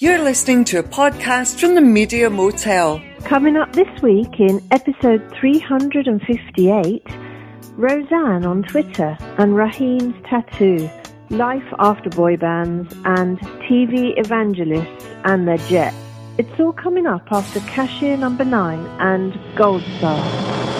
You're listening to a podcast from the Media Motel. Coming up this week in episode 358, Roseanne on Twitter and Raheem's tattoo, life after boy bands, and TV evangelists and their jet. It's all coming up after Cashier Number 9 and Gold Star.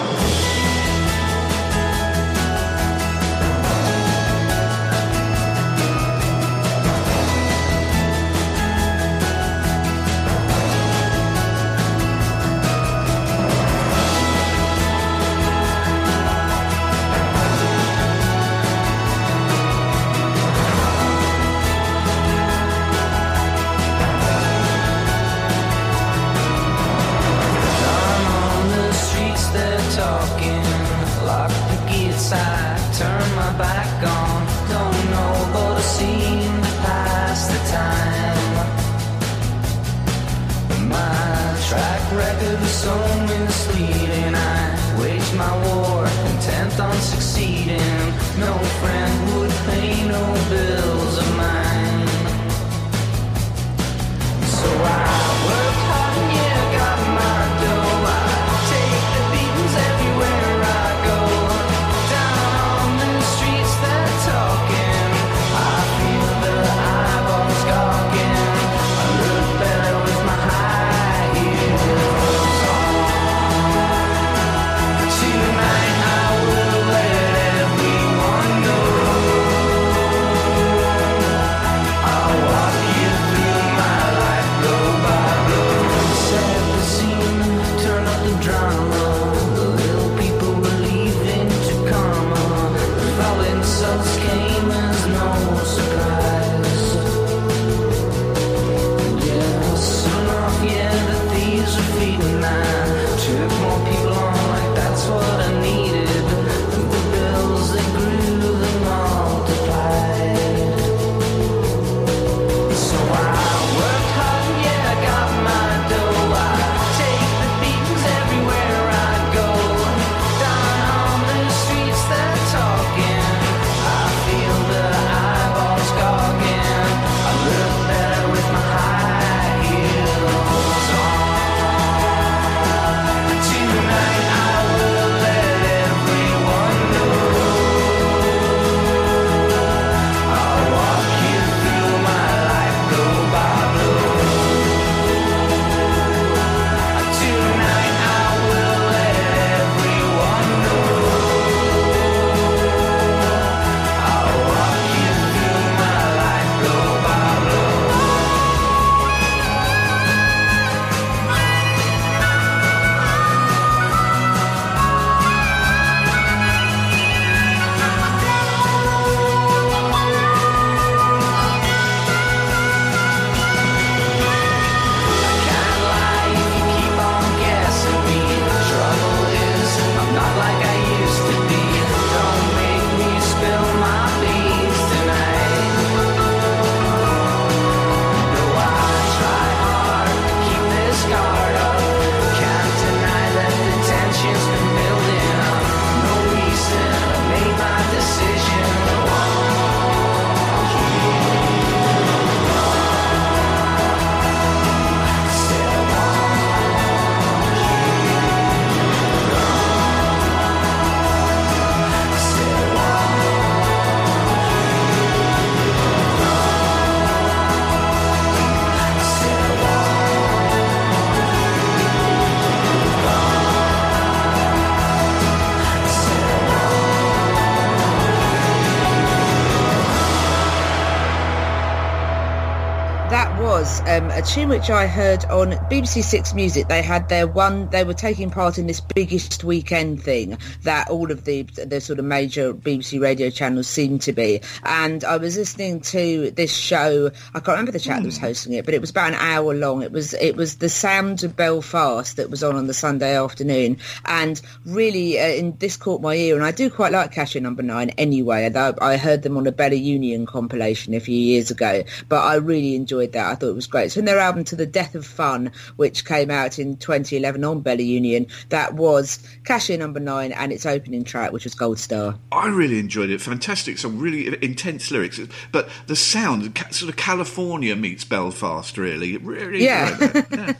Tune which I heard on BBC Six Music. They had their one. They were taking part in this biggest weekend thing that all of the the sort of major BBC radio channels seem to be. And I was listening to this show. I can't remember the chap mm. that was hmm. hosting it, but it was about an hour long. It was it was the Sound of Belfast that was on on the Sunday afternoon, and really, uh, in, this caught my ear. And I do quite like Cashier Number Nine anyway. I heard them on a Bella Union compilation a few years ago, but I really enjoyed that. I thought it was great. So their album To the Death of Fun, which came out in 2011 on Bella Union, that was Cashier Number Nine and its opening track, which was Gold Star. I really enjoyed it. Fantastic, some really intense lyrics, but the sound, sort of California meets Belfast, really. really yeah. yeah.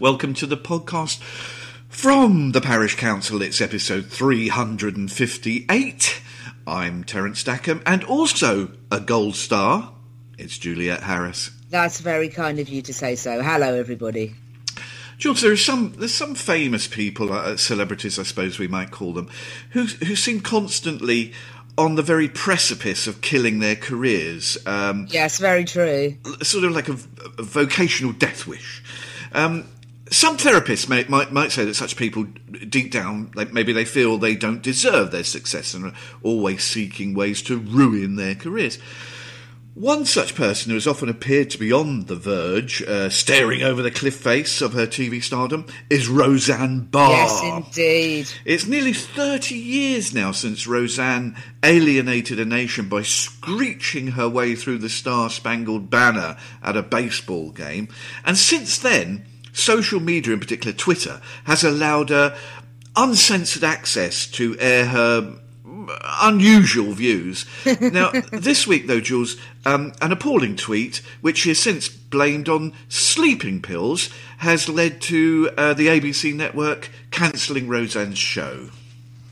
Welcome to the podcast from the Parish Counsel. It's episode 358. I'm Terence Stackham, and also a gold star. It's Juliet Harris. That's very kind of you to say so. Hello, everybody. George, there are some there's some famous people, uh, celebrities, I suppose we might call them, who who seem constantly on the very precipice of killing their careers. Um, yes, very true. Sort of like a, a vocational death wish. Um, some therapists may, might might say that such people, deep down, like maybe they feel they don't deserve their success and are always seeking ways to ruin their careers. One such person who has often appeared to be on the verge, uh, staring over the cliff face of her TV stardom, is Roseanne Barr. Yes, indeed. It's nearly 30 years now since Roseanne alienated a nation by screeching her way through the Star Spangled Banner at a baseball game. And since then, social media, in particular Twitter, has allowed her uncensored access to air her unusual views. Now, this week, though, Jules, um, an appalling tweet, which she has since blamed on sleeping pills, has led to uh, the ABC network cancelling Roseanne's show.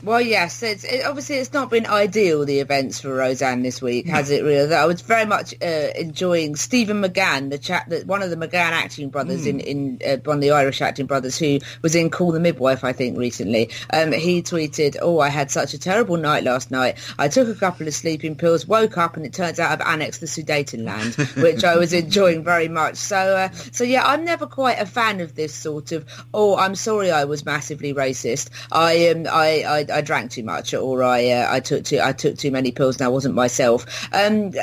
Well, yes, it's it, obviously it's not been ideal the events for Roseanne this week, has it? Really, I was very much uh, enjoying Stephen McGann, the chap that one of the McGann acting brothers mm. in in uh, one of the Irish acting brothers who was in Call the Midwife, I think, recently. Um, he tweeted, "Oh, I had such a terrible night last night. I took a couple of sleeping pills, woke up, and it turns out I've annexed the Sudetenland, which I was enjoying very much. So, uh, so yeah, I'm never quite a fan of this sort of. Oh, I'm sorry, I was massively racist. I um, I, I I drank too much or I uh, I took too I took too many pills and I wasn't myself. Um,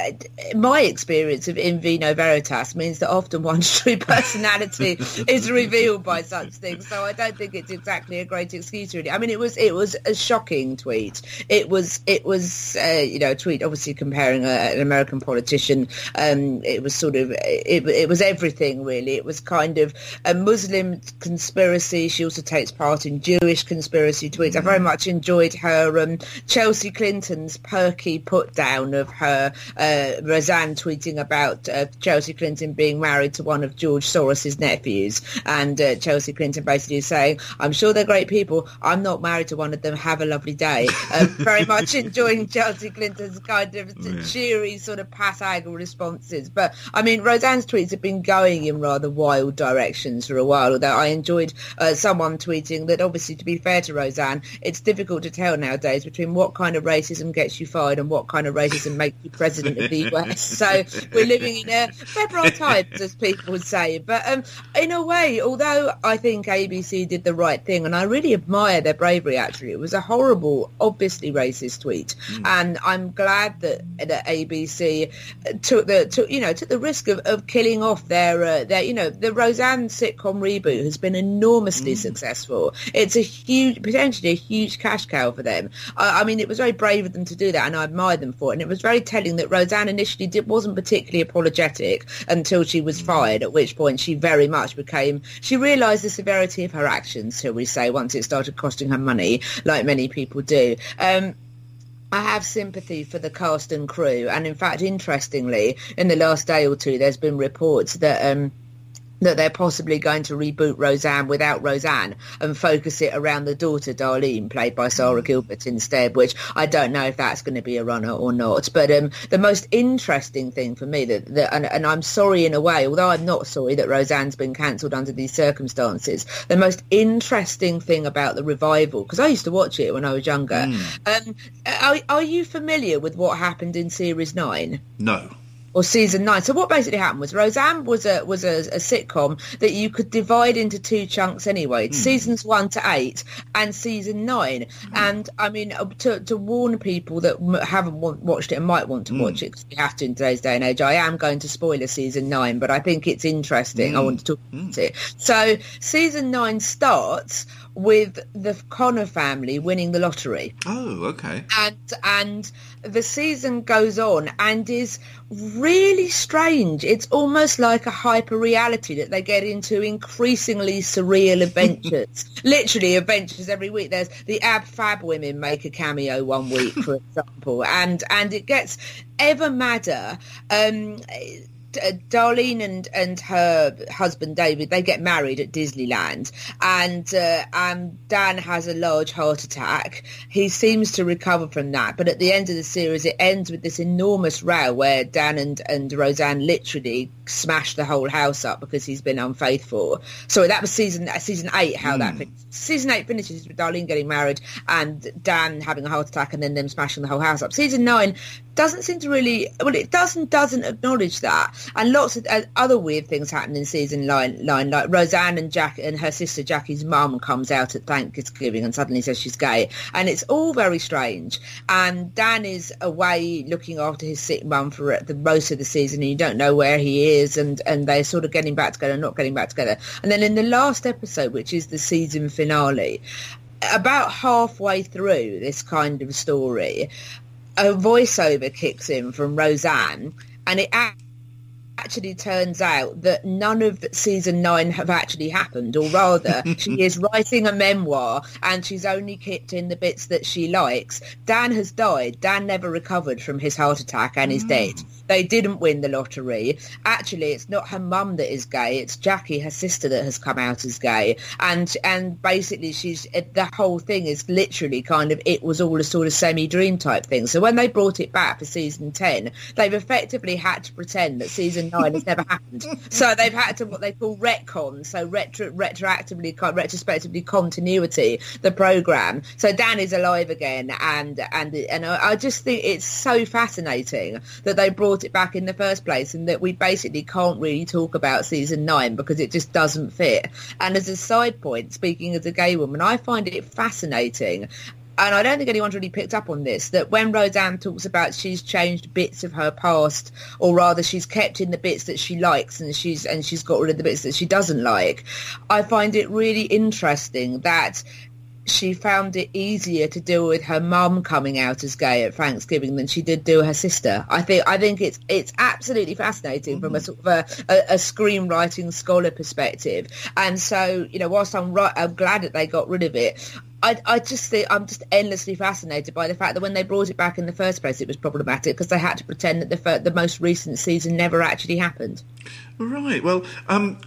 my experience of in vino veritas means that often one's true personality is revealed by such things. So I don't think it's exactly a great excuse really. I mean, it was it was a shocking tweet. It was it was uh, you know a tweet obviously comparing a, an American politician. Um, it was sort of it, it was everything really. It was kind of a Muslim conspiracy. She also takes part in Jewish conspiracy tweets. I very much enjoyed her um, Chelsea Clinton's perky put down of her uh, Roseanne tweeting about uh, Chelsea Clinton being married to one of George Soros's nephews, and uh, Chelsea Clinton basically saying, "I'm sure they're great people. I'm not married to one of them. Have a lovely day." Uh, very much enjoying Chelsea Clinton's kind of yeah. cheery sort of passag responses. But I mean, Roseanne's tweets have been going in rather wild directions for a while. Although I enjoyed uh, someone tweeting that, obviously, to be fair to Roseanne, it's difficult to tell nowadays between what kind of racism gets you fired and what kind of racism makes you president of the US. so we're living in a febrile times, as people would say. But um, in a way, although I think ABC did the right thing, and I really admire their bravery, actually, it was a horrible, obviously racist tweet, mm. and I'm glad that, that ABC took the took you know took the risk of, of killing off their uh, their you know the Roseanne sitcom reboot has been enormously mm. successful. It's a huge potentially a huge cash cow for them. I, I, mean, it was very brave of them to do that, and I admire them for it. And it was very telling that Roseanne initially did, wasn't particularly apologetic until she was fired, at which point she very much became, she realised the severity of her actions, shall we say, once it started costing her money, like many people do. Um, I have sympathy for the cast and crew, and in fact, interestingly, in the last day or two, there's been reports that um, that they're possibly going to reboot Roseanne without Roseanne and focus it around the daughter Darlene, played by Sara mm. Gilbert instead. Which I don't know if that's going to be a runner or not. But um, the most interesting thing for me that, that and, and, I'm sorry in a way, although I'm not sorry that Roseanne's been cancelled under these circumstances. The most interesting thing about the revival, because I used to watch it when I was younger. Mm. Um, are, are you familiar with what happened in series nine? No or season nine. So what basically happened was Roseanne was a was a, a sitcom that you could divide into two chunks anyway, mm. seasons one to eight and season nine. Mm. And I mean, uh, to, to warn people that haven't watched it and might want to mm. watch it, because you have to in today's day and age, I am going to spoil a season nine, but I think it's interesting. I hmm. want to talk about it. So season nine starts with the Connor family winning the lottery. Oh, okay. And and the season goes on and is really strange. It's almost like a hyper reality that they get into increasingly surreal adventures. Literally adventures every week. There's the Ab Fab women make a cameo one week, for example, and and it gets ever madder. Um, Darlene and and her husband David they get married at Disneyland, and uh, and Dan has a large heart attack. He seems to recover from that, but at the end of the series, it ends with this enormous row where Dan and and Roseanne literally smash the whole house up because he's been unfaithful. So that was season uh, season eight. How mm. that finished. season eight finishes with Darlene getting married and Dan having a heart attack, and then them smashing the whole house up. Season nine doesn't seem to really well it doesn't doesn't acknowledge that and lots of uh, other weird things happen in season nine line like roseanne and jack and her sister jackie's mum comes out at thanksgiving and suddenly says she's gay and it's all very strange and dan is away looking after his sick mum for the most of the season and you don't know where he is and and they're sort of getting back together not getting back together. And then in the last episode which is the season finale about halfway through this kind of story, a voiceover kicks in from Roseanne, and it actually turns out that none of season nine have actually happened, or rather, she is writing a memoir and she's only kept in the bits that she likes. Dan has died. Dan never recovered from his heart attack and is mm. dead. They didn't win the lottery. Actually, it's not her mum that is gay. It's Jackie, her sister, that has come out as gay. And and basically, she's the whole thing is literally kind of it was all a sort of semi dream type thing. So when they brought it back for season ten, they've effectively had to pretend that season nine has never happened. So they've had to what they call retcon, so retro, retroactively, retrospectively continuity the program. So Dan is alive again, and and and I just think it's so fascinating that they brought it back in the first place and that we basically can't really talk about season nine because it just doesn't fit. And as a side point, speaking as a gay woman, I find it fascinating and I don't think anyone's really picked up on this, that when Roseanne talks about she's changed bits of her past, or rather she's kept in the bits that she likes and she's and she's got rid of the bits that she doesn't like, I find it really interesting that she found it easier to deal with her mum coming out as gay at Thanksgiving than she did do her sister. I think I think it's it's absolutely fascinating mm-hmm. from a mm-hmm. sort of a, a, a, screenwriting scholar perspective. And so, you know, whilst I'm right, I'm glad that they got rid of it. I, I just think I'm just endlessly fascinated by the fact that when they brought it back in the first place, it was problematic because they had to pretend that the the most recent season never actually happened. Right. Well, um,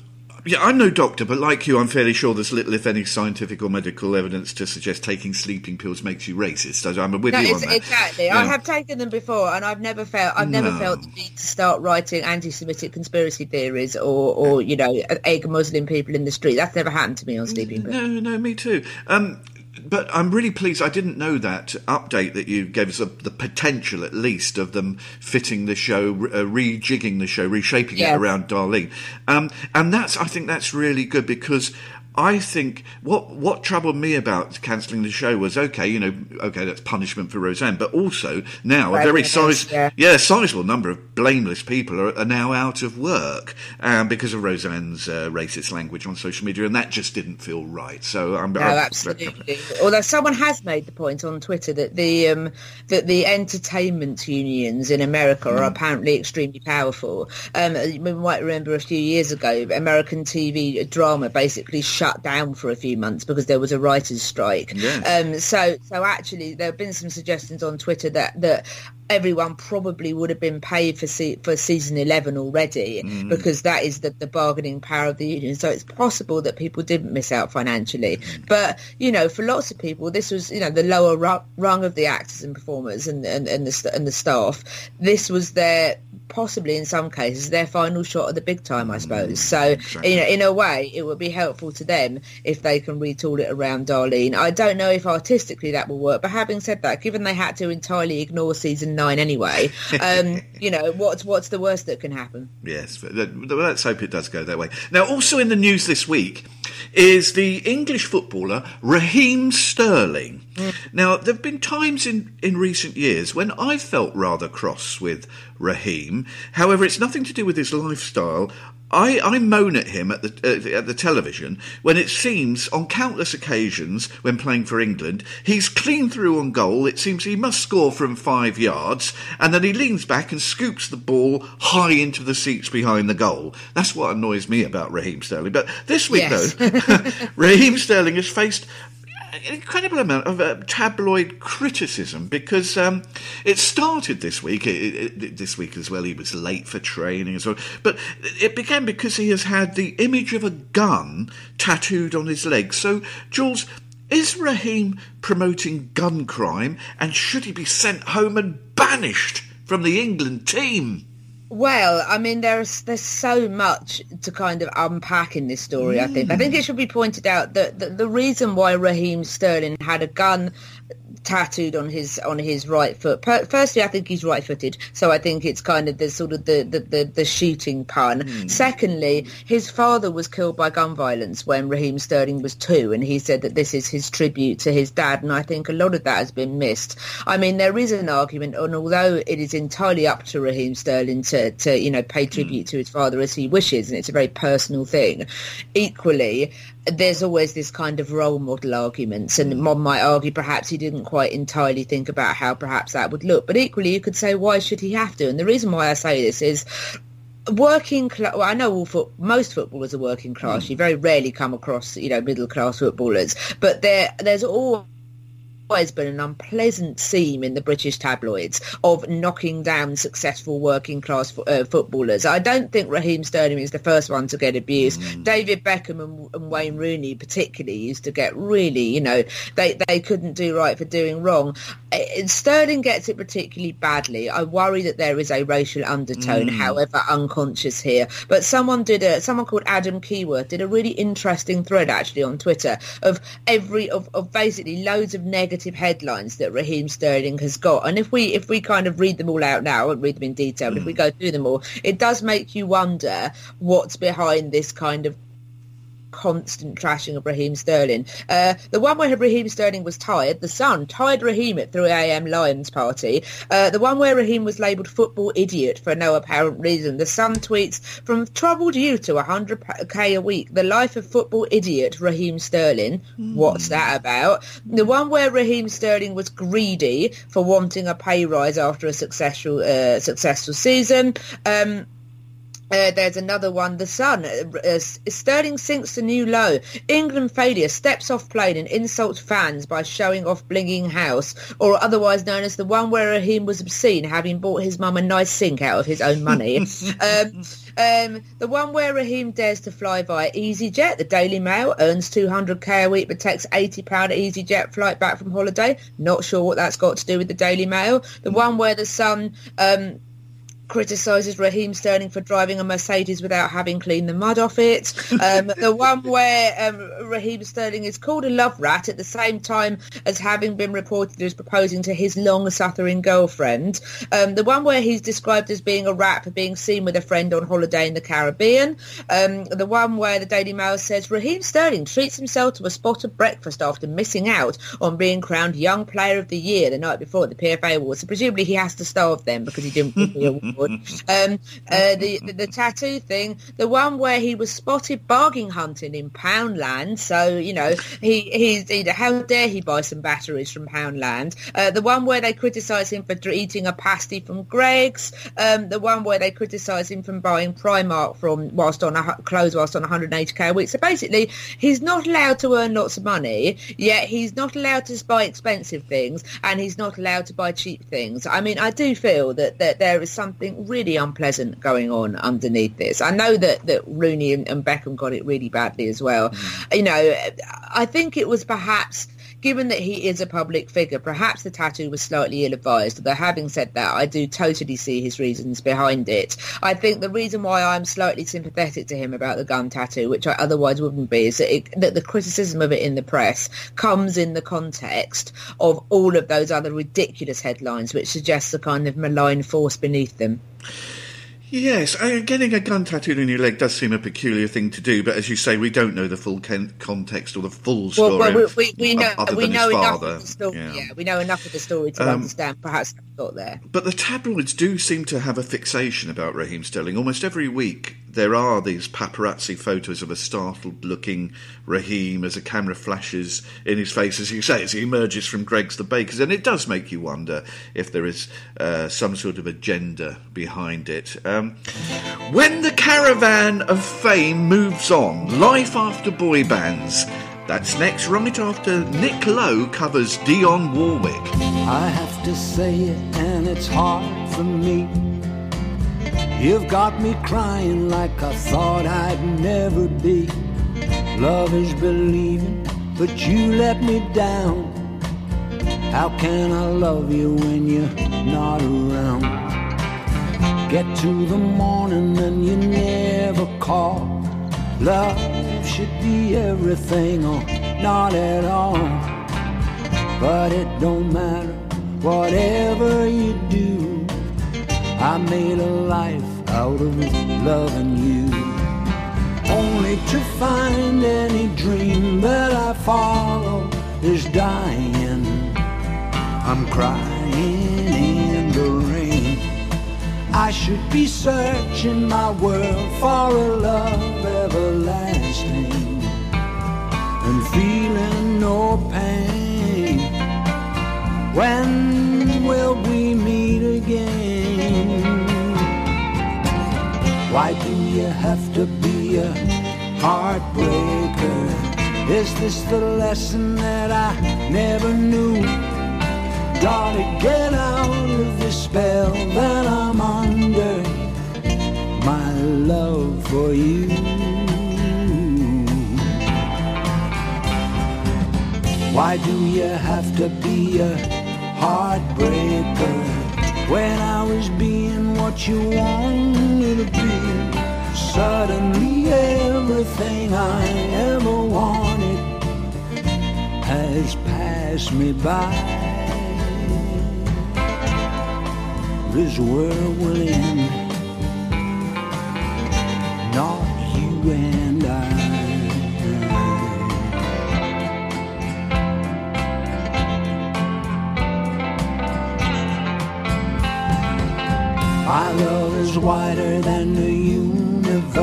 yeah, I'm no doctor, but like you, I'm fairly sure there's little, if any, scientific or medical evidence to suggest taking sleeping pills makes you racist. So I'm with no, you on that. Exactly. Yeah. I have taken them before, and I've never felt I've never no. felt the need to start writing anti-Semitic conspiracy theories or, or you know, egg Muslim people in the street. That's never happened to me on sleeping pills. No, no, me too. Um, but I'm really pleased. I didn't know that update that you gave us a, the potential, at least, of them fitting the show, uh, rejigging the show, reshaping it around Darlene. Um, and that's, I think, that's really good because I think what what troubled me about cancelling the show was okay, you know, okay, that's punishment for Roseanne, but also now right, a very size, yeah. yeah, sizable number of blameless people are, are now out of work um, because of Roseanne's uh, racist language on social media, and that just didn't feel right. So I'm, no, I'm absolutely. Although someone has made the point on Twitter that the um, that the entertainment unions in America mm. are apparently extremely powerful. Um, you might remember a few years ago, American TV drama basically shut shut down for a few months because there was a writers' strike. Yes. Um, so, so actually, there have been some suggestions on Twitter that that everyone probably would have been paid for se- for season 11 already mm. because that is the, the bargaining power of the union so it's possible that people didn't miss out financially mm. but you know for lots of people this was you know the lower ru- rung of the actors and performers and, and, and, the, and the staff this was their possibly in some cases their final shot at the big time I suppose mm. so exactly. you know in a way it would be helpful to them if they can retool it around Darlene I don't know if artistically that will work but having said that given they had to entirely ignore season nine anyway. Um, you know, what's what's the worst that can happen? Yes, let's hope it does go that way. Now, also in the news this week is the English footballer Raheem Sterling. Mm. Now, there have been times in, in recent years when I've felt rather cross with Raheem. However, it's nothing to do with his lifestyle. I, I moan at him at the uh, at the television when it seems on countless occasions when playing for England he's clean through on goal. It seems he must score from five yards, and then he leans back and scoops the ball high into the seats behind the goal. That's what annoys me about Raheem Sterling. But this week, Yes. though, Raheem Sterling has faced an incredible amount of uh, tabloid criticism because um, it started this week. It, it, this week as well, he was late for training and so. But it began because he has had the image of a gun tattooed on his leg. So, Jules, is Raheem promoting gun crime, and should he be sent home and banished from the England team? Well, I mean, there's there's so much to kind of unpack in this story. I think. I think it mm. should be pointed out that the, the reason why Raheem Sterling had a gun tattooed on his on his right foot. Per, firstly, I think he's right-footed, so I think it's kind of the sort of the the, the, the shooting pun. Hmm. Secondly, his father was killed by gun violence when Raheem Sterling was two, and he said that this is his tribute to his dad, and I think a lot of that has been missed. I mean, there is an argument, and although it is entirely up to Raheem Sterling to to you know pay tribute hmm. to his father as he wishes, and it's a very personal thing. Equally, there's always this kind of role model arguments, and one might argue perhaps he didn't quite entirely think about how perhaps that would look. But equally, you could say, why should he have to? And the reason why I say this is working class. Well, I know all foot, most footballers are working class. Hmm. You very rarely come across, you know, middle class footballers, but there, there's all always been an unpleasant seam in the British tabloids of knocking down successful working class uh, footballers. I don't think Raheem Sterling is the first one to get abused. David Beckham and, and Wayne Rooney particularly used to get really, you know, they, they couldn't do right for doing wrong. Sterling gets it particularly badly. I worry that there is a racial undertone, mm. however unconscious here. But someone did a, someone called Adam Keyworth did a really interesting thread actually on Twitter of every, of, of basically loads of negative headlines that Raheem Sterling has got. And if we, if we kind of read them all out now, I won't read them in detail, but if we mm. go through them all, it does make you wonder what's behind this kind of constant trashing of Raheem Sterling. Uh, the one where Raheem Sterling was tired, the Sun tied Raheem at 3am Lions party. Uh, the one where Raheem was labelled football idiot for no apparent reason. The Sun tweets, from troubled youth to 100k a week, the life of football idiot Raheem Sterling. What's that about? The one where Raheem Sterling was greedy for wanting a pay rise after a successful uh, successful season. Um, uh, there's another one, The Sun. Uh, uh, Sterling sinks to new low. England failure steps off plane and insults fans by showing off blinging house, or otherwise known as the one where Raheem was obscene, having bought his mum a nice sink out of his own money. um, um, the one where Raheem dares to fly via EasyJet. The Daily Mail earns 200k a week but takes 80 pound EasyJet flight back from holiday. Not sure what that's got to do with the Daily Mail. The one where the Sun um, criticises Raheem Sterling for driving a Mercedes without having cleaned the mud off it. Um, the one where um, Raheem Sterling is called a love rat at the same time as having been reported as proposing to his long-suffering girlfriend. Um, the one where he's described as being a rat for being seen with a friend on holiday in the Caribbean. Um, the one where the Daily Mail says Raheem Sterling treats himself to a spot of breakfast after missing out on being crowned Young Player of the Year the night before the PFA Awards. So presumably he has to starve them because he didn't win the award. Um, uh, the, the the tattoo thing, the one where he was spotted bargain hunting in Poundland. So you know he he's he, how dare he buy some batteries from Poundland? Uh, the one where they criticise him for eating a pasty from Greggs. Um, the one where they criticise him from buying Primark from whilst on a clothes whilst on 180k a week. So basically, he's not allowed to earn lots of money, yet he's not allowed to buy expensive things, and he's not allowed to buy cheap things. I mean, I do feel that, that there is something really unpleasant going on underneath this. I know that, that Rooney and, and Beckham got it really badly as well. Mm. You know, I think it was perhaps given that he is a public figure, perhaps the tattoo was slightly ill-advised. Although having said that, I do totally see his reasons behind it. I think the reason why I'm slightly sympathetic to him about the gun tattoo, which I otherwise wouldn't be, is that, it, that the criticism of it in the press comes in the context of all of those other ridiculous headlines, which suggest a kind of malign force beneath them. Yes, getting a gun tattooed on your leg does seem a peculiar thing to do, but as you say, we don't know the full con- context or the full story. Well, well we, we, we know we know enough father. of the story. Yeah. Yeah. we know enough of the story to Um, understand perhaps got there. But the tabloids do seem to have a fixation about Raheem Sterling. Almost every week, there are these paparazzi photos of a startled-looking Raheem as a camera flashes in his face, as you say, as he emerges from Greggs the Baker's, and it does make you wonder if there is uh, some sort of agenda behind it. Um, Um, when the caravan of fame moves on, life after boy bands. That's next, right after Nick Lowe covers Dionne Warwick. I have to say it, and it's hard for me. You've got me crying like I thought I'd never be. Love is believing, but you let me down. How can I love you when you're not around? Get to the morning and you never call. Love should be everything or not at all. But it don't matter, whatever you do. I made a life out of loving you. Only to find any dream that I follow is dying. I'm crying in the rain. I should be searching my world for a love everlasting and feeling no pain. When will we meet again? Why do you have to be a heartbreaker? Is this the lesson that I never knew? Gotta get out of the spell that I'm under. My love for you. Why do you have to be a heartbreaker when I was being what you wanted to be? Suddenly everything I ever wanted has passed me by. This world will end, not you and I. My love is wider than the universe.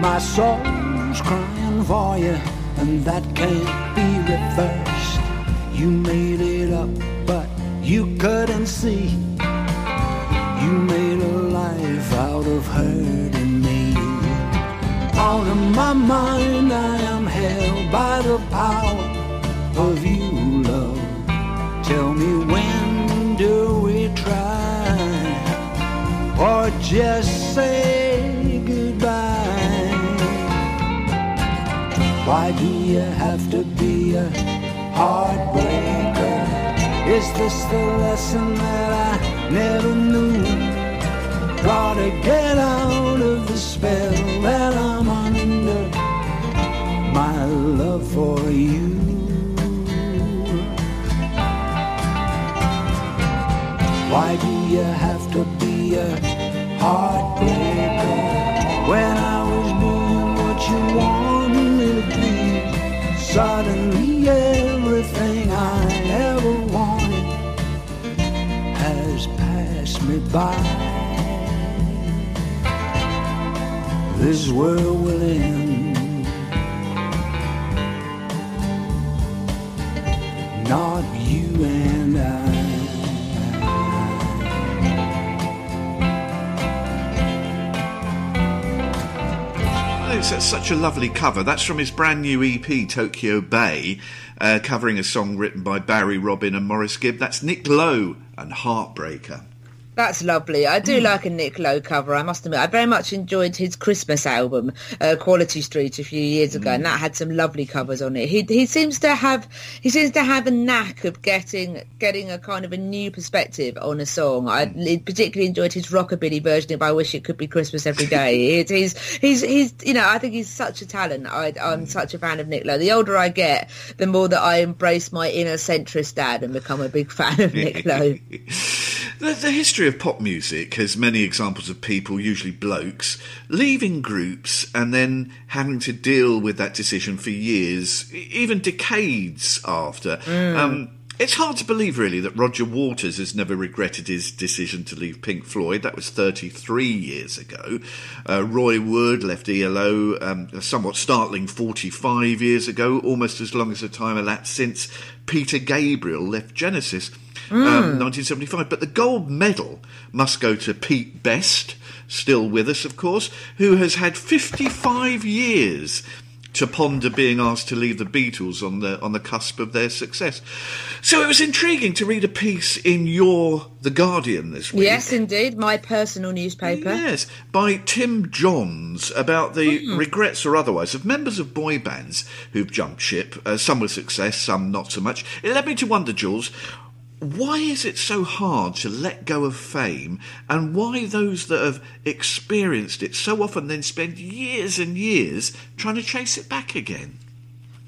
My soul's crying for you, and that can't be reversed. You made mind, I am held by the power of you, love. Tell me when do we try? or just say goodbye. Why do you have to be a heartbreaker? Is this the lesson that I never knew? Gotta get out by. This world will end. Not you and I. It's such a lovely cover. That's from his brand new EP, Tokyo Bay, uh, covering a song written by Barry Robin and Maurice Gibb. That's Nick Lowe and Heartbreaker. That's lovely. I do mm. like a Nick Lowe cover. I must admit, I very much enjoyed his Christmas album, uh, Quality Street, a few years ago, and mm. that had some lovely covers on it. He he seems to have he seems to have a knack of getting getting a kind of a new perspective on a song. I mm. particularly enjoyed his rockabilly version of "I Wish It Could Be Christmas Every Day." It, he's he's he's you know I think he's such a talent. I, I'm such a fan of Nick Lowe. The older I get, the more that I embrace my inner centrist dad and become a big fan of Nick Lowe. The, the history of pop music has many examples of people, usually blokes, leaving groups and then having to deal with that decision for years, even decades after. Um, It's hard to believe, really, that Roger Waters has never regretted his decision to leave Pink Floyd. That was 33 years ago. Uh, Roy Wood left ELO um, a somewhat startling 45 years ago, almost as long as the time elapsed since Peter Gabriel left Genesis. Um, 1975. But the gold medal must go to Pete Best, still with us, of course, who has had 55 years to ponder being asked to leave the Beatles on the on the cusp of their success. So it was intriguing to read a piece in your The Guardian this week. Yes, indeed, my personal newspaper. Yes, by Tim Johns about the regrets or otherwise of members of boy bands who've jumped ship, uh, some with success, some not so much. It led me to wonder, Jules, why is it so hard to let go of fame and why those that have experienced it so often then spend years and years trying to chase it back again?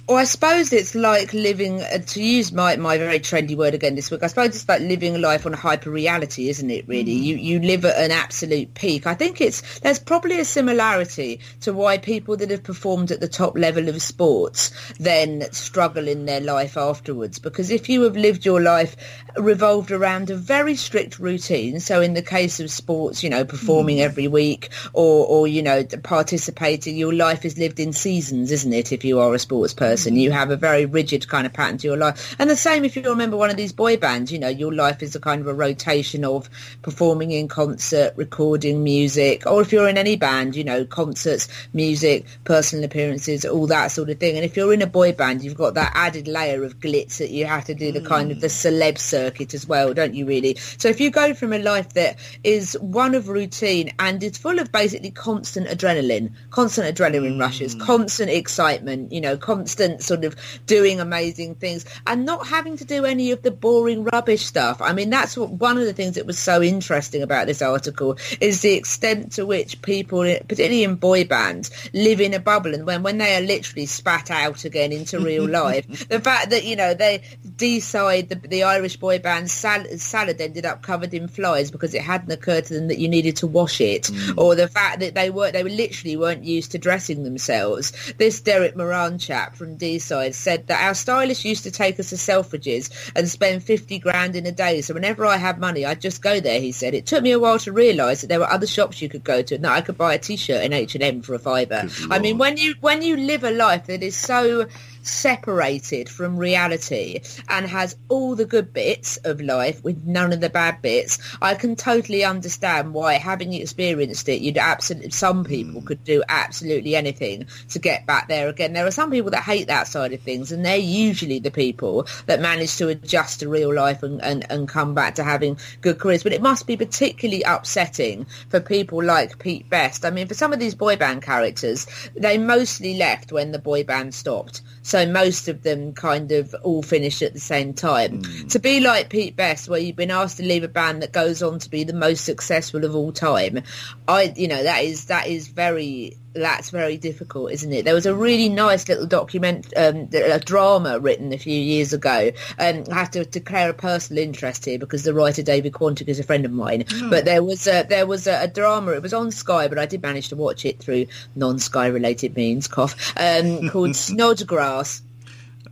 Well, I suppose it's like living, uh, to use my, my very trendy word again this week, I suppose it's like living a life on a hyper reality, isn't it, really? You, you live at an absolute peak. I think it's, there's probably a similarity to why people that have performed at the top level of sports then struggle in their life afterwards. Because if you have lived your life revolved around a very strict routine, so in the case of sports, you know, performing every week or, or, you know, participating, your life is lived in seasons, isn't it, if you are a sports person? And you have a very rigid kind of pattern to your life. And the same if you remember one of these boy bands, you know, your life is a kind of a rotation of performing in concert, recording music, or if you're in any band, you know, concerts, music, personal appearances, all that sort of thing. And if you're in a boy band, you've got that added layer of glitz that you have to do the kind of the mm. celeb circuit as well, don't you really? So if you go from a life that is one of routine and is full of basically constant adrenaline, constant adrenaline rushes, mm. constant excitement, you know, constant sort of doing amazing things and not having to do any of the boring rubbish stuff. I mean, that's what one of the things that was so interesting about this article is the extent to which people, particularly in boy bands, live in a bubble and when, when they are literally spat out again into real life. The fact that, you know, they decide the, the Irish boy band salad, salad ended up covered in flies because it hadn't occurred to them that you needed to wash it mm. or the fact that they were they were literally weren't used to dressing themselves. This Derek Moran chap from D-Side said that our stylist used to take us to Selfridges and spend 50 grand in a day. So whenever I had money, I'd just go there, he said. It took me a while to realise that there were other shops you could go to and that I could buy a T-shirt in H&M for a fiver. I mean, when you when you live a life that is so separated from reality and has all the good bits of life with none of the bad bits, I can totally understand why, having experienced it, you'd absolutely some people hmm. could do absolutely anything to get back there again. There are some people that hate that side of things, and they're usually the people that manage to adjust to real life and, and, and come back to having good careers. But it must be particularly upsetting for people like Pete Best. I mean, for some of these boy band characters, they mostly left when the boy band stopped. So most of them kind of all finished at the same time. Mm. To be like Pete Best, where you've been asked to leave a band that goes on to be the most successful of all time, I, you know, that is that is very that's very difficult, isn't it? There was a really nice little document, um, a drama written a few years ago. Um, I have to declare a personal interest here because the writer David Quantick is a friend of mine. But there was a, there was a, a drama. It was on Sky, but I did manage to watch it through non-Sky related means. Cough. Um, called Snodgrass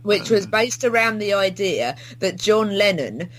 which was based around the idea that John Lennon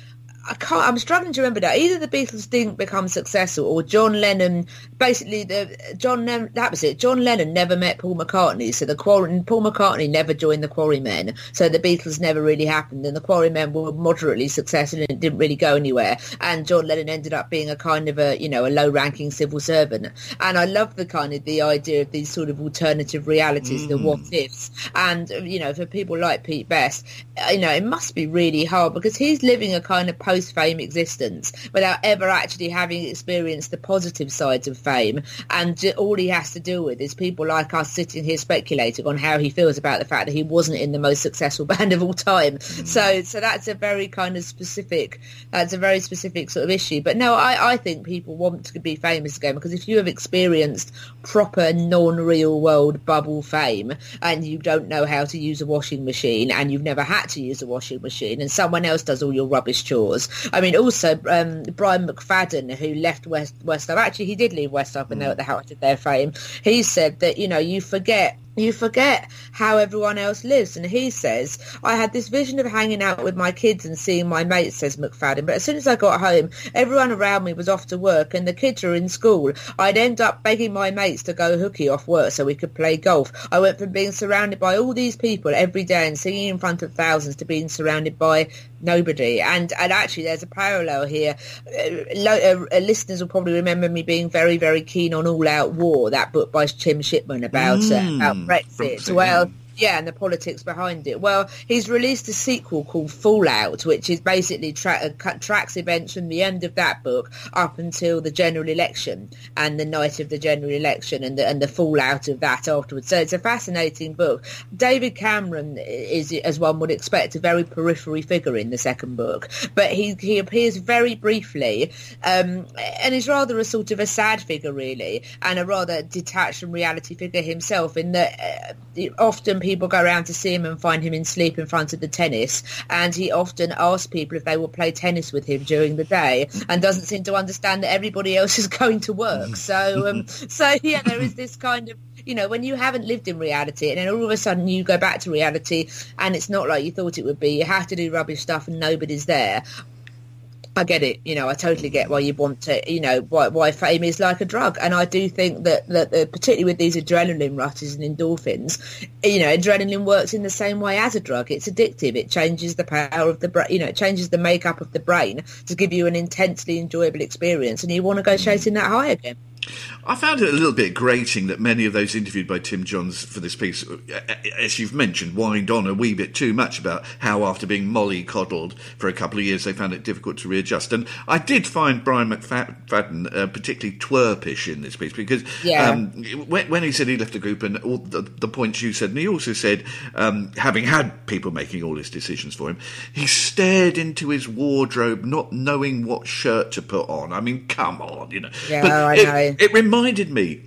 I can't. I'm struggling to remember that. Either the Beatles didn't become successful, or John Lennon basically the John that was it. John Lennon never met Paul McCartney, so the Quarry, Paul McCartney never joined the Quarrymen, so the Beatles never really happened, and the Quarrymen were moderately successful and it didn't really go anywhere. And John Lennon ended up being a kind of a you know a low-ranking civil servant. And I love the kind of the idea of these sort of alternative realities, the hmm. what ifs, and you know for people like Pete Best, you know it must be really hard because he's living a kind of post post-fame existence without ever actually having experienced the positive sides of fame. And all he has to deal with is people like us sitting here speculating on how he feels about the fact that he wasn't in the most successful band of all time. Mm. So, so that's a very kind of specific, that's a very specific sort of issue. But no, I, I think people want to be famous again because if you have experienced proper non-real world bubble fame and you don't know how to use a washing machine and you've never had to use a washing machine and someone else does all your rubbish chores, I mean, also um, Brian McFadden, who left West Westlife, actually he did leave Westlife, and they were at the height of their fame. He said that you know you forget you forget how everyone else lives. And he says, I had this vision of hanging out with my kids and seeing my mates, says McFadden. But as soon as I got home, everyone around me was off to work and the kids were in school. I'd end up begging my mates to go hooky off work so we could play golf. I went from being surrounded by all these people every day and singing in front of thousands to being surrounded by nobody. And and actually, there's a parallel here. Uh, uh, uh, listeners will probably remember me being very, very keen on All Out War, that book by Tim Shipman about mm, uh, about Brexit. Brexit well. Yeah yeah, and the politics behind it. Well, he's released a sequel called Fallout, which is basically tra- uh, tracks events from the end of that book up until the general election and the night of the general election and the, and the fallout of that afterwards. So it's a fascinating book. David Cameron is, as one would expect, a very periphery figure in the second book, but he he appears very briefly, um, and is rather a sort of a sad figure, really, and a rather detached from reality figure himself. In that uh, often people go around to see him and find him in sleep in front of the tennis. And he often asks people if they will play tennis with him during the day and doesn't seem to understand that everybody else is going to work. So, um, so yeah, there is this kind of you know, when you haven't lived in reality and then all of a sudden you go back to reality and it's not like you thought it would be, you have to do rubbish stuff and nobody's there. I get it. You know, I totally get why you want to. You know, why why fame is like a drug, and I do think that that particularly with these adrenaline rushes and endorphins, you know, adrenaline works in the same way as a drug. It's addictive. It changes the power of the brain. You know, it changes the makeup of the brain to give you an intensely enjoyable experience, and you want to go chasing that high again. I found it a little bit grating that many of those interviewed by Tim Johns for this piece, as you've mentioned, whined on a wee bit too much about how after being mollycoddled for a couple of years they found it difficult to readjust. And I did find Brian McFadden uh, particularly twerpish in this piece because yeah. um, when, when, he said he left the group and all the, the points you said, and he also said, um, having had people making all his decisions for him, he stared into his wardrobe not knowing what shirt to put on. I mean, come on, you know. Yeah, but I it, know. It reminded me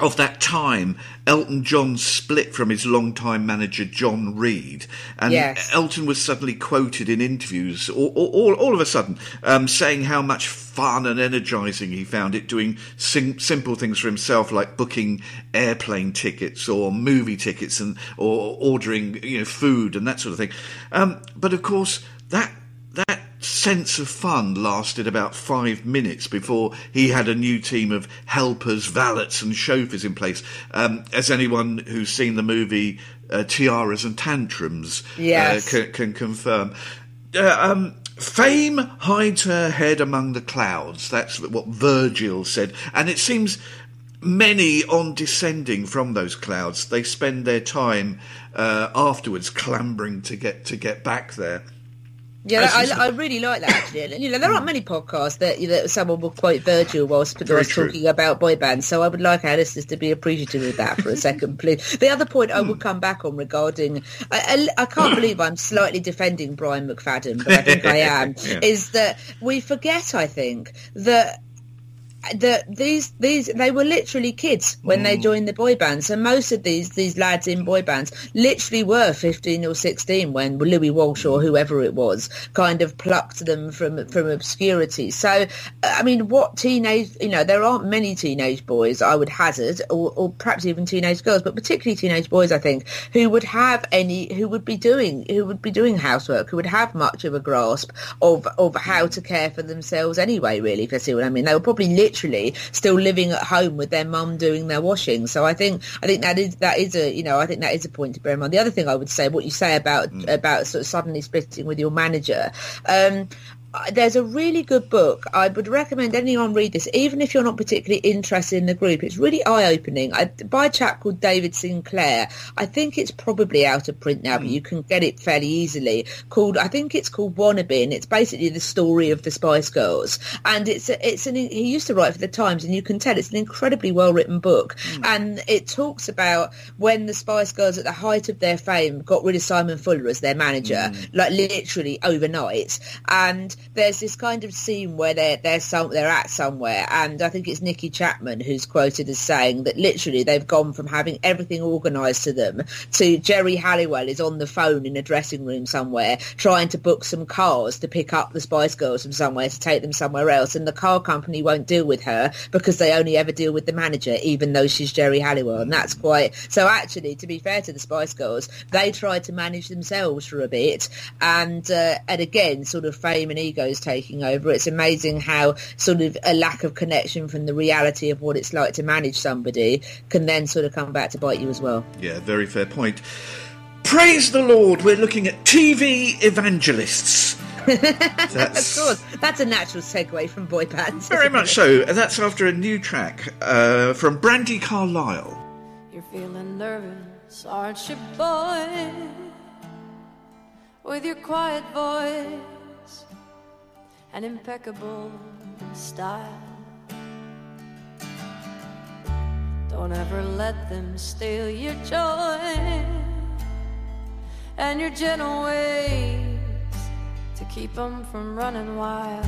of that time Elton John split from his longtime manager John Reid, and yes. Elton was suddenly quoted in interviews, all, all, all of a sudden, um, saying how much fun and energising he found it doing sim- simple things for himself, like booking airplane tickets or movie tickets and or ordering you know food and that sort of thing. Um, but of course, that that sense of fun lasted about five minutes before he had a new team of helpers, valets, and chauffeurs in place. Um, as anyone who's seen the movie uh, Tiaras and Tantrums uh, yes. uh, can, can, confirm. Uh, um, Fame hides her head among the clouds. That's what Virgil said. And it seems many on descending from those clouds, they spend their time uh, afterwards clambering to get to get back there. Yeah, I, I, really like that actually. you know, there aren't many podcasts that, that someone will quote Virgil whilst, whilst talking about boy bands. So I would like our listeners to be appreciative of that for a second, please. The other point I would hmm. come back on regarding, I, I, I can't believe I'm slightly defending Brian McFadden, but I think I am, yeah. is that we forget, I think, that that these these they were literally kids when mm. they joined the boy bands. So most of these these lads in boy bands literally were fifteen or sixteen when Louis Walsh or whoever it was kind of plucked them from from obscurity. So I mean, what teenage you know there aren't many teenage boys I would hazard, or, or perhaps even teenage girls, but particularly teenage boys I think who would have any who would be doing who would be doing housework who would have much of a grasp of of how to care for themselves anyway. Really, if you see what I mean, they were probably literally still living at home with their mum doing their washing. So I think I think that is that is a you know I think that is a point to bear in mind. The other thing I would say, what you say about mm. about sort of suddenly splitting with your manager. Um, there's a really good book. I would recommend anyone read this, even if you're not particularly interested in the group. It's really eye-opening. I, by a chap called David Sinclair. I think it's probably out of print now, but hmm. you can get it fairly easily. Called, I think it's called Wannabe, and it's basically the story of the Spice Girls. And it's it's an he used to write for the Times, and you can tell it's an incredibly well-written book. Mm. And it talks about when the Spice Girls, at the height of their fame, got rid of Simon Fuller as their manager, mm. like literally overnight, and there's this kind of scene where they're they're some they're at somewhere, and I think it's Nikki Chapman who's quoted as saying that literally they've gone from having everything organised to them to Geri Halliwell is on the phone in a dressing room somewhere trying to book some cars to pick up the Spice Girls from somewhere to take them somewhere else, and the car company won't deal with her because they only ever deal with the manager, even though she's Geri Halliwell, and that's quite so. Actually, to be fair to the Spice Girls, they tried to manage themselves for a bit, and uh, and again, sort of fame and egos taking over. It's amazing how sort of a lack of connection from the reality of what it's like to manage somebody can then sort of come back to bite you as well. Yeah, very fair point. Praise the Lord, we're looking at TV evangelists. That's, of course, that's a natural segue from boy bands. Very much so. And that's after a new track uh, from Brandi Carlile. You're feeling nervous, aren't you, boy? With your quiet voice and impeccable style. Don't ever let them steal your joy and your gentle ways to keep them from running wild.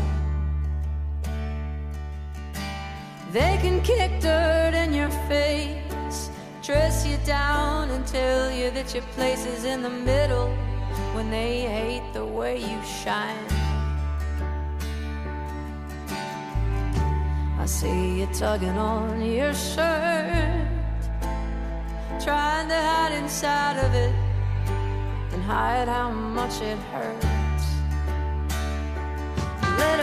They can kick dirt in your face, dress you down, and tell you that your place is in the middle when they hate the way you shine. I see you tugging on your shirt, trying to hide inside of it and hide how much it hurts. Let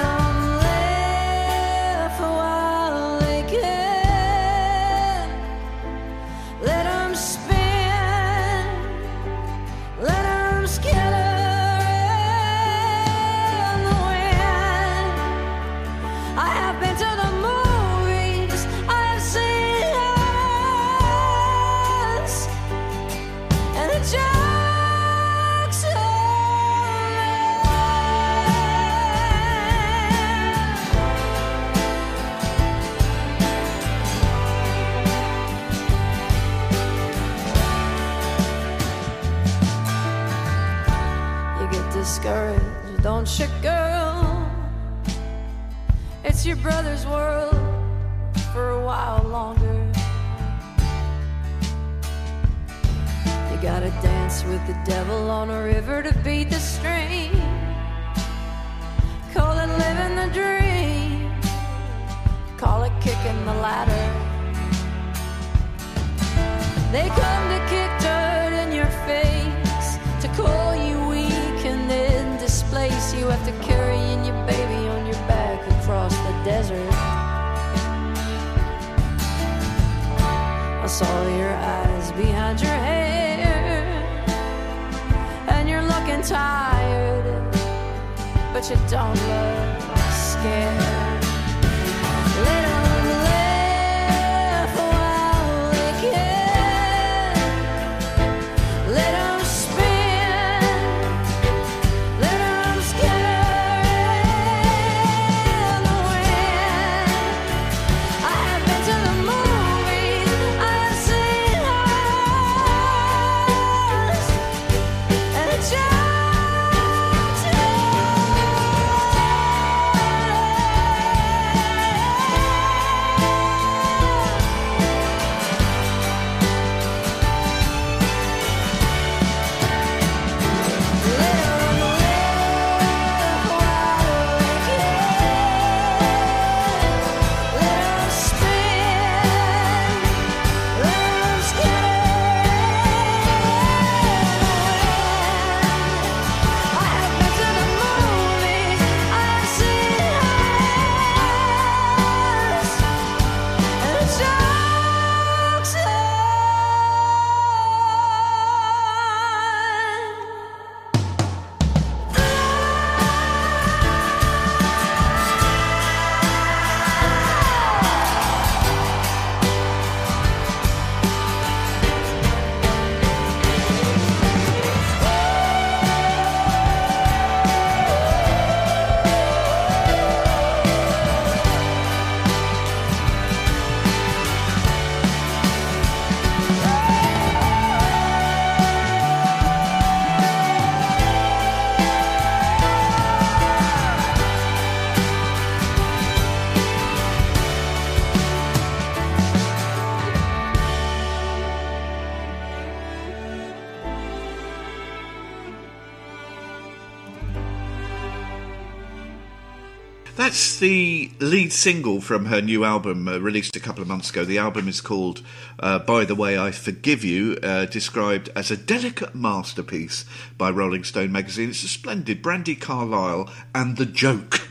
lead single from her new album, uh, released a couple of months ago. The album is called uh, By the Way I Forgive You, uh, described as a delicate masterpiece by Rolling Stone magazine. It's a splendid Brandi Carlile and The Joke.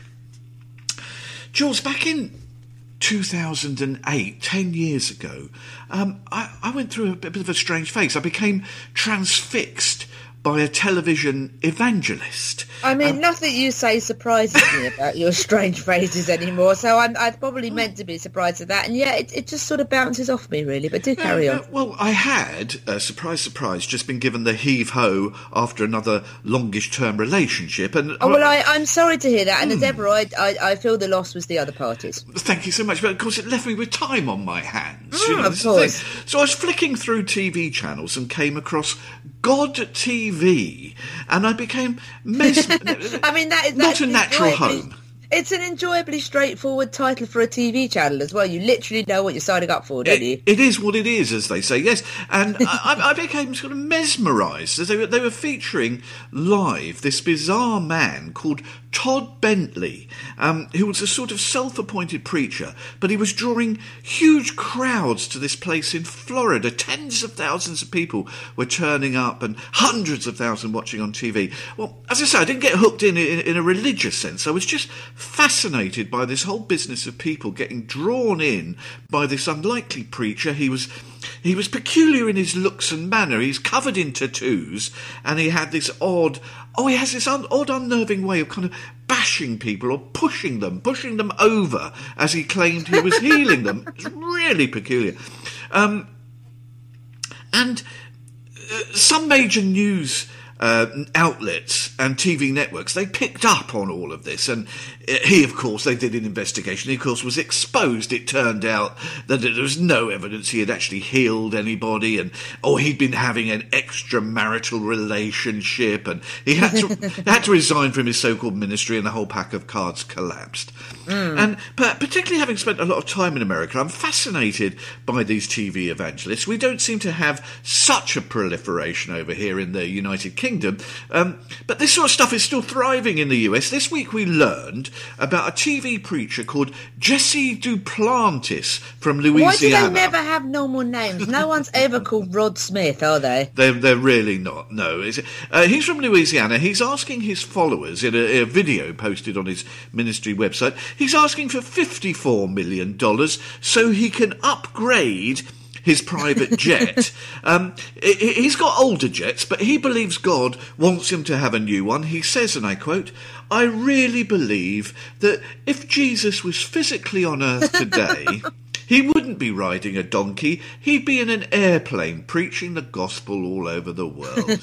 Jules, back in 2008, 10 years ago, um, I, I, went through a bit of a strange phase. I became transfixed by a television evangelist. I mean, um, nothing you say surprises me about your strange phrases anymore. So I'm, i probably meant to be surprised at that, and yeah, it, it just sort of bounces off me, really. But do carry uh, on. well, I had, uh, surprise, surprise, just been given the heave ho after another longish term relationship, and oh, well, I, am sorry to hear that, and as hmm. ever, I, I, I, feel the loss was the other parties. Thank you so much, but of course, it left me with time on my hands. Mm, you know, of course. So I was flicking through TV channels and came across God TV, and I became mesmerised. I mean, that is not a natural home. It's an enjoyably straightforward title for a TV channel as well. You literally know what you're signing up for, don't it, you? It is what it is, as they say, yes. And I, I, became sort of mesmerised as they were, they were featuring live this bizarre man called Todd Bentley, um, who was a sort of self appointed preacher, but he was drawing huge crowds to this place in Florida. Tens of thousands of people were turning up and hundreds of thousands watching on TV. Well, as I say, I didn't get hooked in, in, in a religious sense. I was just fascinated by this whole business of people getting drawn in by this unlikely preacher. He was he was peculiar in his looks and manner. He's covered in tattoos, and he had this odd oh, he has this un- odd, unnerving way of kind of bashing people or pushing them, pushing them over as he claimed he was healing them. It's really peculiar. Um, and uh, some major news uh, outlets and TV networks, they picked up on all of this. And uh, he, of course, they did an investigation. He, of course, was exposed. It turned out that there was no evidence he had actually healed anybody and, or he'd been having an extramarital relationship and he had to, had to resign from his so-called ministry and the whole pack of cards collapsed. Mm. And but particularly having spent a lot of time in America, I'm fascinated by these TV evangelists. We don't seem to have such a proliferation over here in the United Kingdom Kingdom. Um, but this sort of stuff is still thriving in the US. This week we learned about a TV preacher called Jesse Duplantis from Louisiana. Why do they never have normal names? No one's ever called Rod Smith, are they? They're, they're really not, no. Uh, he's from Louisiana. He's asking his followers in a, a video posted on his ministry website, he's asking for $54 million so he can upgrade his private jet. um, he's got older jets, but he believes God wants him to have a new one. He says, and I quote, I really believe that if Jesus was physically on earth today, he wouldn't be riding a donkey, he'd be in an airplane preaching the gospel all over the world.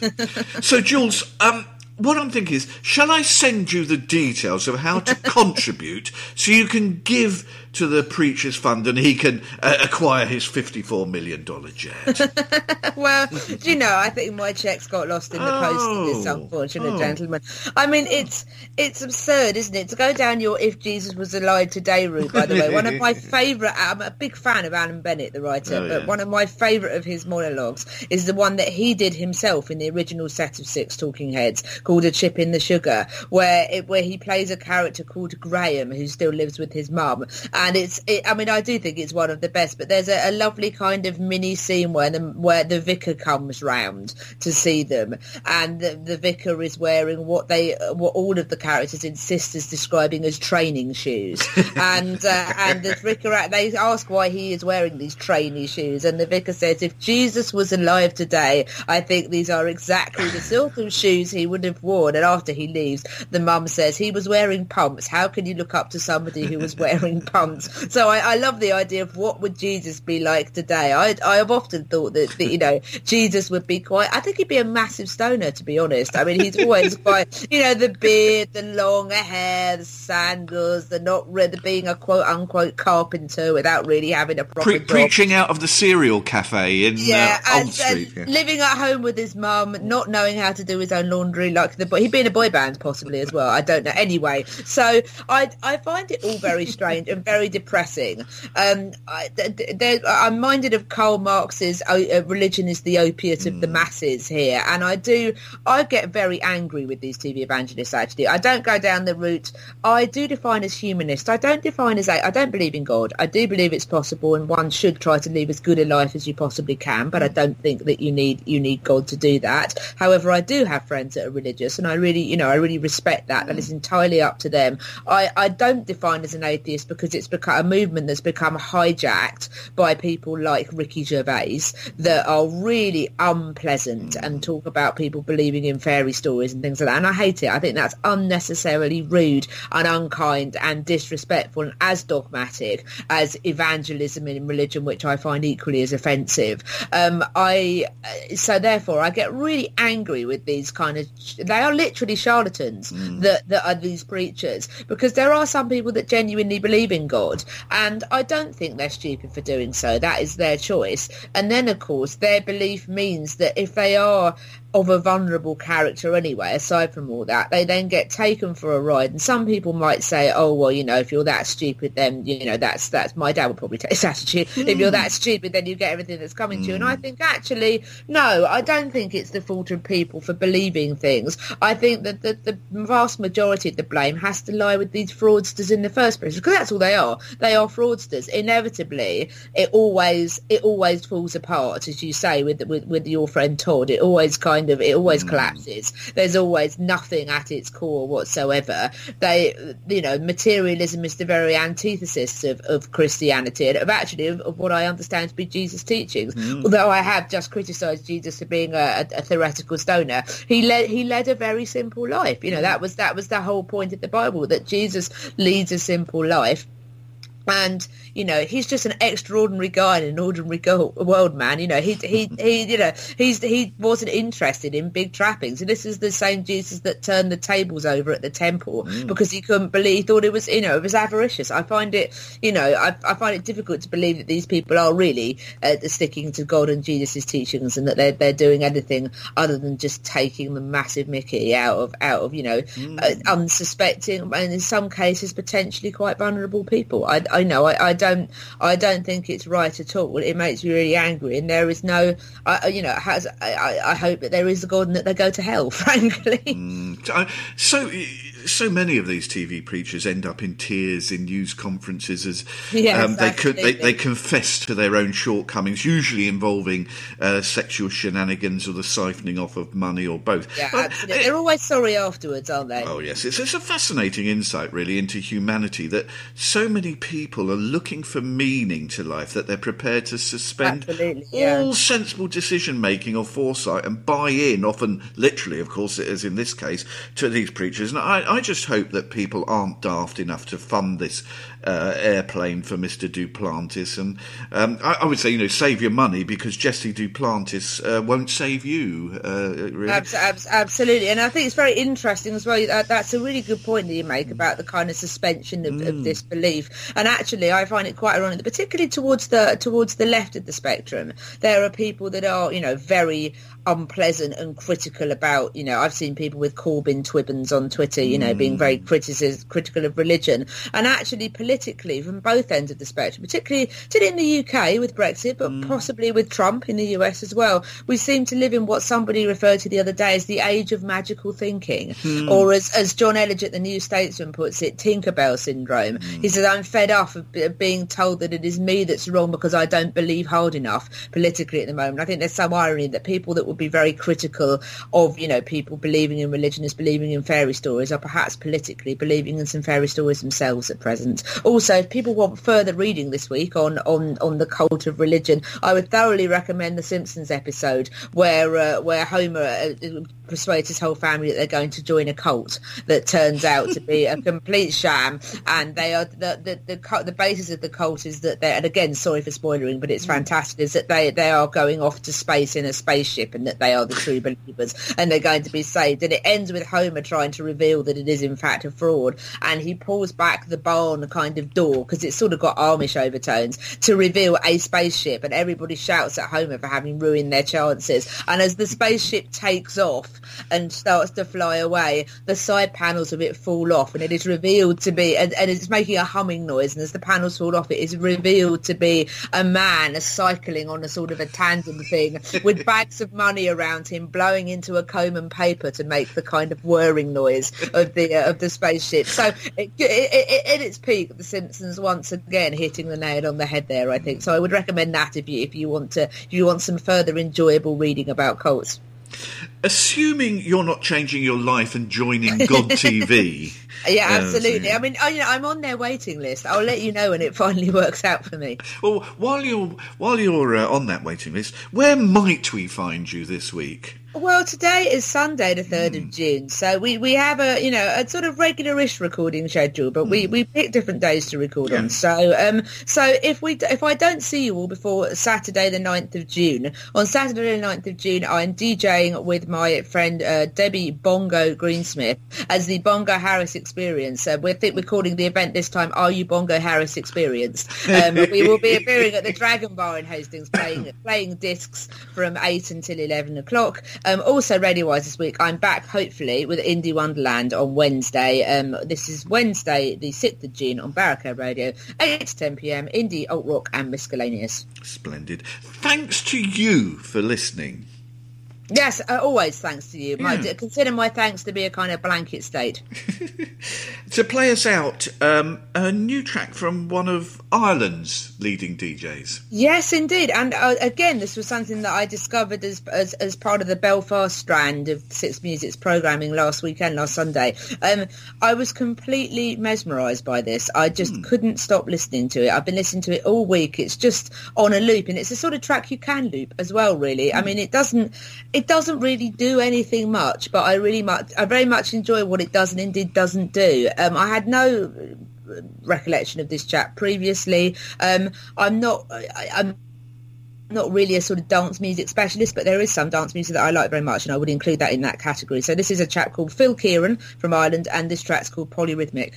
so, Jules, um, what I'm thinking is, shall I send you the details of how to contribute so you can give to the Preacher's Fund and he can uh, acquire his $54 million jet. well, do you know, I think my cheques got lost in the oh, post of this unfortunate oh. gentleman. I mean, it's it's absurd, isn't it? To go down your If Jesus Was Alive Today route, by the way. One of my favourite, I'm a big fan of Alan Bennett, the writer, oh, but one of my favourite of his monologues is the one that he did himself in the original set of six Talking Heads called A Chip in the Sugar, where, it, where he plays a character called Graham who still lives with his mum. And and it's it, I mean I do think it's one of the best. But there's a, a lovely kind of mini scene where the where the vicar comes round to see them, and the, the vicar is wearing what they what all of the characters insist is describing as training shoes, and uh, and the vicar they ask why he is wearing these training shoes, and the vicar says if Jesus was alive today, I think these are exactly the sort of shoes he would have worn. And after he leaves, the mum says he was wearing pumps. How can you look up to somebody who was wearing pumps? So I, I, love the idea of what would Jesus be like today. I, I have often thought that, that, you know, Jesus would be quite, I think he'd be a massive stoner, to be honest. I mean, he's always quite, you know, the beard, the long hair, the sandals, the not the being a quote unquote carpenter without really having a proper Pre- Preaching out of the cereal cafe in yeah, uh, Old Street. yeah. living at home with his mum, not knowing how to do his own laundry like the boy. He'd be in a boy band possibly as well. I don't know. Anyway, so I, I find it all very strange and very very depressing. Um, I, I'm minded of Karl Marx's uh, "Religion is the opiate of the masses" here, and I do. I get very angry with these TV evangelists. Actually, I don't go down the route. I do define as humanist. I don't define as. I don't believe in God. I do believe it's possible, and one should try to live as good a life as you possibly can. But I don't think that you need you need God to do that. However, I do have friends that are religious, and I really, you know, I really respect that. And it's entirely up to them. I, I don't define as an atheist because it's become a movement that's become hijacked by people like Ricky Gervais that are really unpleasant and talk about people believing in fairy stories and things like that. And I hate it. I think that's unnecessarily rude and unkind and disrespectful and as dogmatic as evangelism in religion, which I find equally as offensive. Um, I so therefore I get really angry with these kind of. They are literally charlatans that that are these preachers because there are some people that genuinely believe in God, and I don't think they're stupid for doing so. That is their choice. And then, of course, their belief means that if they are of a vulnerable character anyway, aside from all that, they then get taken for a ride. And some people might say, oh, well, you know, if you're that stupid, then, you know, that's, that's, my dad would probably take this attitude. If you're that stupid, then you get everything that's coming to you. And I hmm. think actually, no, I don't think it's the fault of people for believing things. I think that the, the vast majority of the blame has to lie with these fraudsters in the first place, because that's all they are. They are fraudsters. Inevitably, it always, it always falls apart, as you say, with, with, with your friend Todd. It always kind of, it always hmm. collapses. There's always nothing at its core whatsoever. They, you know, materialism is the very antithesis of, of Christianity and of actually of, of what I understand to be Jesus' teachings. Hmm. Although I have just criticised Jesus for being a, a, a theoretical stoner, he led he led a very simple life. You know, hmm. that was that was the whole point of the Bible that Jesus leads a simple life. And you know he's just an extraordinary guy in an ordinary go- world, man. You know he he he you know he's he wasn't interested in big trappings, and this is the same Jesus that turned the tables over at the temple because he couldn't believe, he thought it was you know it was avaricious. I find it you know I, I find it difficult to believe that these people are really uh, sticking to God and Jesus' teachings, and that they're they're doing anything other than just taking the massive Mickey out of out of you know uh, unsuspecting and in some cases potentially quite vulnerable people. I, I know I, I don't I don't think it's right at all. It makes me really angry, and there is no I, I- you know has I, I I hope that there is a God and that they go to hell. Frankly, mm, I- So, so many of these TV preachers end up in tears in news conferences as Yes, um, they, could, they they confess to their own shortcomings, usually involving uh, sexual shenanigans or the siphoning off of money or both. yeah, But, absolutely. They're always sorry afterwards, aren't they? Oh yes, it's, it's a fascinating insight, really, into humanity. That so many people are looking for meaning to life that they're prepared to suspend Absolutely, yeah. all sensible decision making or foresight and buy in, often literally, of course, as in this case, to these preachers. And I, I just hope that people aren't daft enough to fund this uh, airplane for Mister Duplantis. And um, I, I would say, you know, save your money because Jesse Duplantis uh, won't save you. Uh, really. Abs- abs- absolutely, and I think it's very interesting as well. That, that's a really good point that you make about the kind of suspension of, of disbelief. And actually, I find it quite ironic, particularly towards the towards the left of the spectrum, there are people that are, you know, very unpleasant and critical about. You know, I've seen people with Corbyn Twibbons on Twitter, you know, being very mm. criticis- critical of religion, and actually politically from both ends of the spectrum, particularly, particularly in the UK with Brexit, but mm. possibly with Trump in the US as well. We seem to live in what somebody referred to the other day as the age of magical thinking, hmm. or as, as Jonn Elledge, the New Statesman, puts it, Tinkerbell syndrome. Hmm. He says, I'm fed up of being told that it is me that's wrong because I don't believe hard enough politically at the moment. I think there's some irony that people that would be very critical of, you know, people believing in religion as believing in fairy stories or perhaps politically believing in some fairy stories themselves at present. Also, if people want further reading this week on, on, on the cult of religion, I would thoroughly recommend the Simpsons episode where uh, where Homer uh, persuades his whole family that they're going to join a cult that turns out to be a complete sham, and they are the the the, the basis of the cult is that they and again sorry for spoiling but it's fantastic is that they they are going off to space in a spaceship and that they are the true believers and they're going to be saved. And it ends with Homer trying to reveal that it is in fact a fraud, and he pulls back the barn kind of door because it's sort of got Amish overtones to reveal a spaceship, and everybody shouts at Homer for having ruined their chances. And as the spaceship takes off and starts to fly away, the side panels of it fall off, and it is revealed to be, and, and it's making a humming noise. And as the panels fall off, it is revealed to be a man cycling on a sort of a tandem thing with bags of money around him, blowing into a comb and paper to make the kind of whirring noise of the uh, of the spaceship. So it, it, it, at its peak, The Simpsons once again hitting the nail on the head there. I think so. I would recommend that if you if you want to if you want some further enjoyable reading about cults. Assuming you're not changing your life and joining God TV. yeah, absolutely. I mean, I, you know, I'm on their waiting list. I'll let you know when it finally works out for me. Well, while you're while you're uh, on that waiting list, where might we find you this week? Well, today is Sunday, the third mm. of hmm. June, so we, we have a you know a sort of regularish recording schedule, but mm. we, hmm. we pick different days to record yeah. on. So um so if we if I don't see you all before Saturday the 9th of June, on Saturday the 9th of June, I'm DJing with my friend uh, Debbie Bongo Greensmith as the Bongo Harris Experience. Uh, we're think we're calling the event this time "Are You Bongo Harris Experienced?" Um, we will be appearing at the Dragon Bar in Hastings, playing playing discs from eight until eleven o'clock. Um, also, radio-wise this week, I'm back hopefully with Indie Wonderland on Wednesday. Um, this is Wednesday, the 6th of June on Barricade Radio, 8 to 10 p.m. Indie, alt rock, and miscellaneous. Splendid. Thanks to you for listening. Yes, uh, always thanks to you. My, yeah. Consider my thanks to be a kind of blanket state. to play us out, um, a new track from one of Ireland's leading DJs. Yes, indeed. And uh, again, this was something that I discovered as, as, as part of the Belfast strand of Six Music's programming last weekend, last Sunday. Um, I was completely mesmerised by this. I just hmm. couldn't stop listening to it. I've been listening to it all week. It's just on a loop, and it's the sort of track you can loop as well. Really, hmm. I mean, it doesn't it doesn't really do anything much, but I really much, I very much enjoy what it does and indeed doesn't do. Um, I had no recollection of this chap previously. Um, I'm not, I, I'm not really a sort of dance music specialist, but there is some dance music that I like very much, and I would include that in that category. So this is a chap called Phil Kieran from Ireland, and this track's called Polyrhythmic.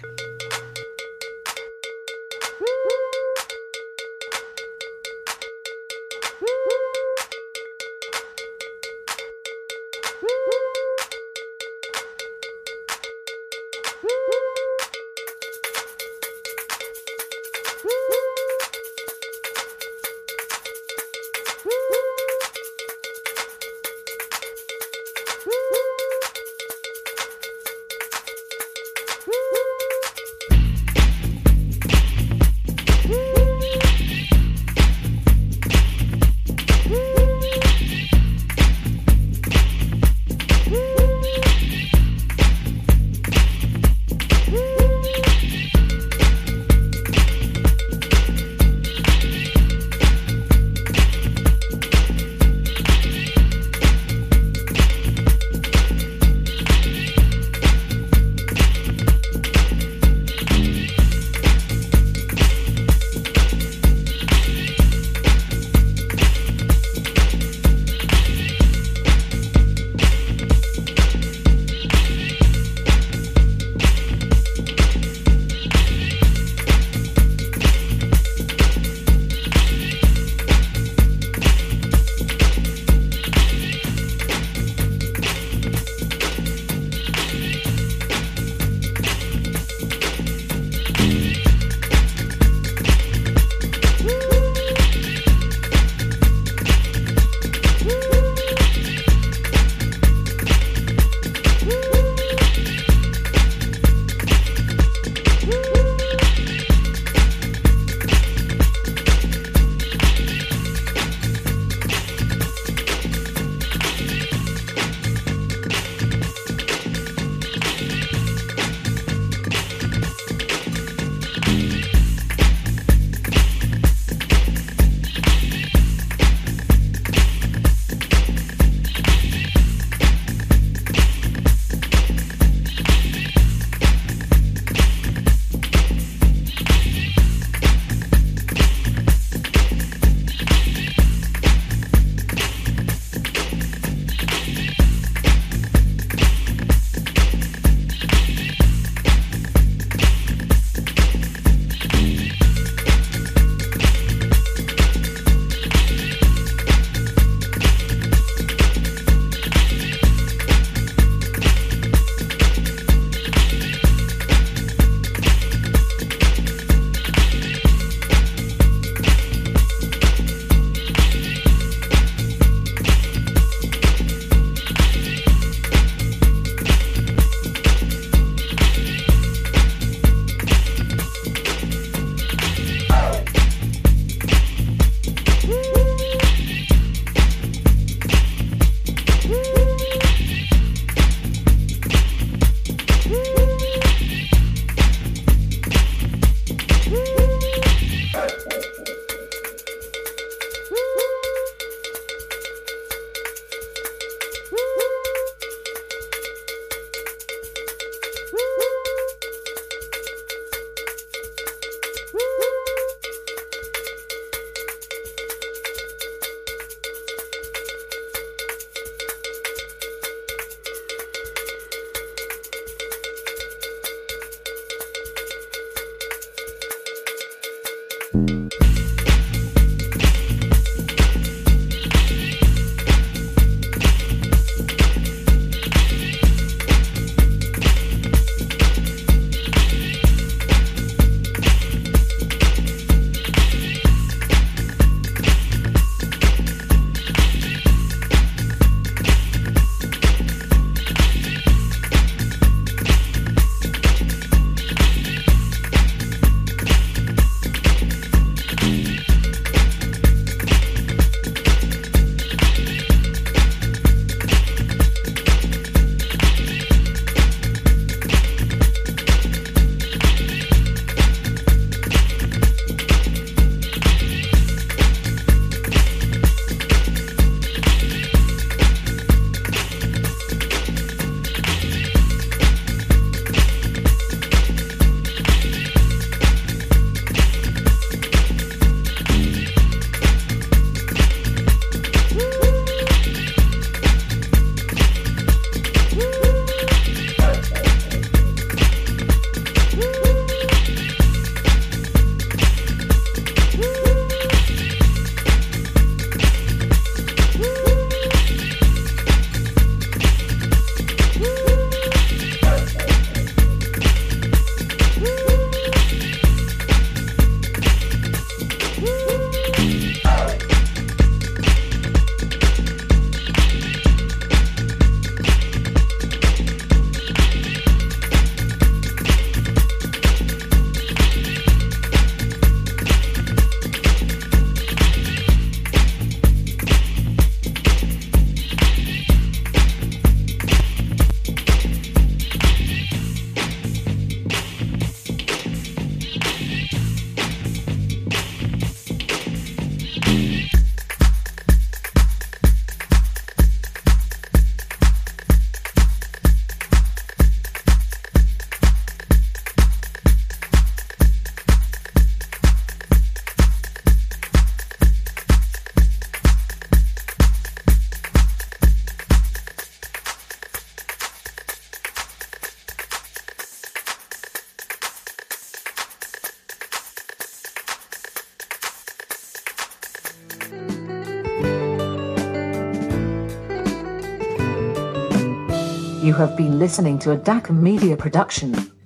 Have been listening to a DACA Media production.